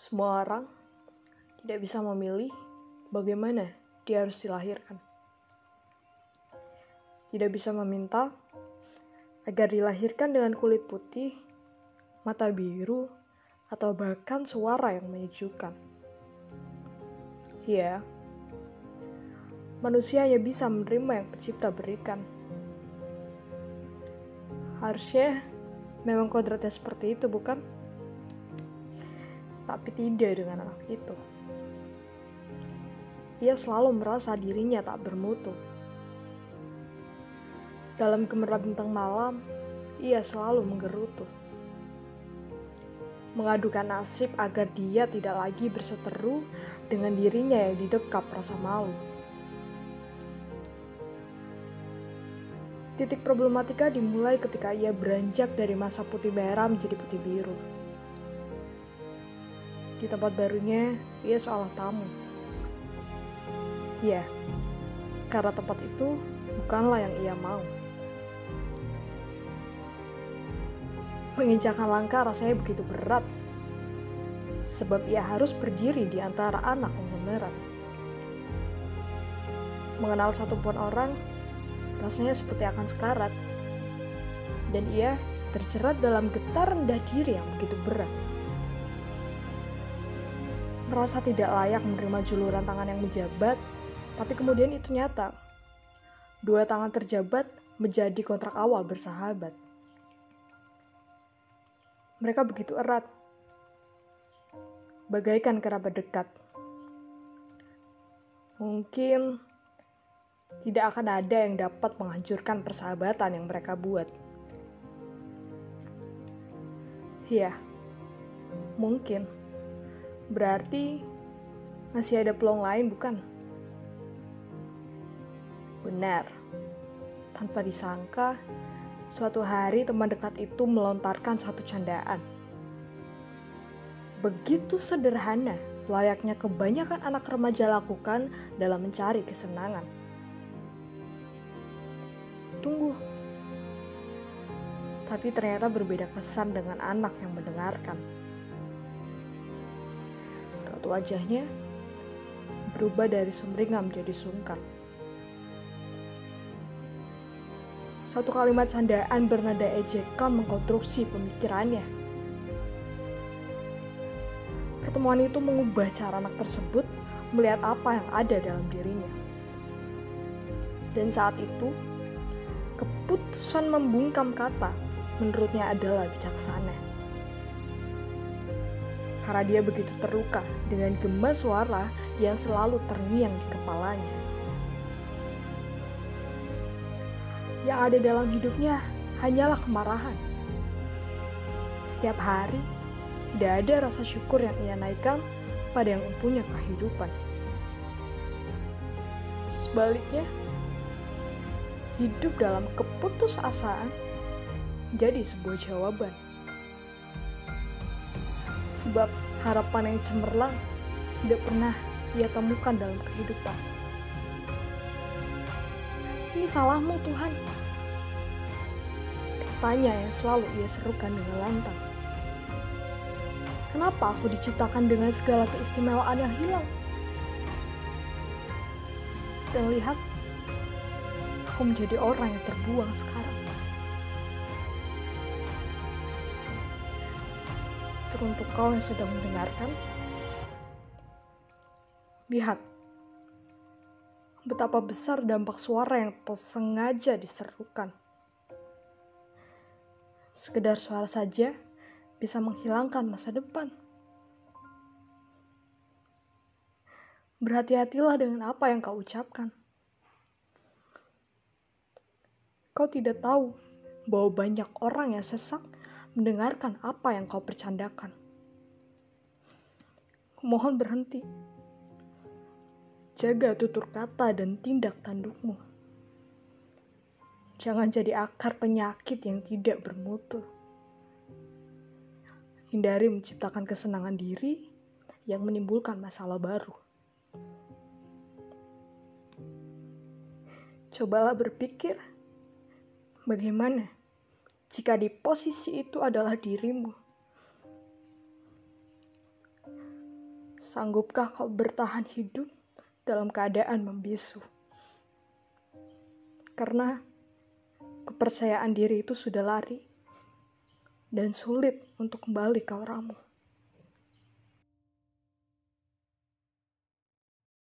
Semua orang tidak bisa memilih bagaimana dia harus dilahirkan. Tidak bisa meminta agar dilahirkan dengan kulit putih, mata biru, atau bahkan suara yang menyejukkan. Ya, manusia hanya bisa menerima yang pencipta berikan. Harusnya memang kodratnya seperti itu, bukan? Tapi tidak dengan anak itu. Ia selalu merasa dirinya tak bermutu. Dalam gemerlap bintang malam, ia selalu menggerutu. Mengadukan nasib agar dia tidak lagi berseteru dengan dirinya yang didekap rasa malu. Titik problematika dimulai ketika ia beranjak dari masa putih merah menjadi putih biru. Di tempat barunya, ia seolah tamu. Ya, karena tempat itu bukanlah yang ia mau. Menginjakan langkah rasanya begitu berat, sebab ia harus berdiri di antara anak yang memerat. Mengenal satu pun orang rasanya seperti akan sekarat. Dan ia terjerat dalam getar rendah diri yang begitu berat. Merasa tidak layak menerima juluran tangan yang menjabat, tapi kemudian itu nyata. Dua tangan terjabat menjadi kontrak awal bersahabat. Mereka begitu erat, bagaikan kerabat dekat. Mungkin tidak akan ada yang dapat menghancurkan persahabatan yang mereka buat. Ya, mungkin. Berarti masih ada peluang lain, bukan? Benar. Tanpa disangka, suatu hari teman dekat itu melontarkan satu candaan. Begitu sederhana, layaknya kebanyakan anak remaja lakukan dalam mencari kesenangan. Tunggu. Tapi ternyata berbeda kesan dengan anak yang mendengarkan. Raut wajahnya berubah dari sumringah menjadi sungkan. Satu kalimat candaan bernada ejekan mengkonstruksi pemikirannya. Pertemuan itu mengubah cara anak tersebut melihat apa yang ada dalam dirinya. Dan saat itu, keputusan membungkam kata menurutnya adalah bijaksana. Karena dia begitu terluka dengan gema suara yang selalu terngiang di kepalanya. Yang ada dalam hidupnya hanyalah kemarahan. Setiap hari, tidak ada rasa syukur yang ia naikkan pada yang mempunyai kehidupan. Sebaliknya, hidup dalam keputusasaan jadi sebuah jawaban. Sebab harapan yang cemerlang tidak pernah ia temukan dalam kehidupan. Ini salahmu Tuhan. Tanya yang selalu ia serukan dengan lantang. Kenapa aku diciptakan dengan segala keistimewaan yang hilang? Dan lihat, aku menjadi orang yang terbuang sekarang. Teruntuk kau yang sedang mendengarkan, lihat betapa besar dampak suara yang sengaja diserukan. Sekedar suara saja bisa menghilangkan masa depan. Berhati-hatilah dengan apa yang kau ucapkan. Kau tidak tahu bahwa banyak orang yang sesak mendengarkan apa yang kau percandakan. Kumohon berhenti. Jaga tutur kata dan tindak tandukmu. Jangan jadi akar penyakit yang tidak bermutu. Hindari menciptakan kesenangan diri yang menimbulkan masalah baru. Cobalah berpikir Bagaimana jika di posisi itu adalah dirimu? Sanggupkah kau bertahan hidup dalam keadaan membisu? Karena kepercayaan diri itu sudah lari dan sulit untuk kembali ke oramu.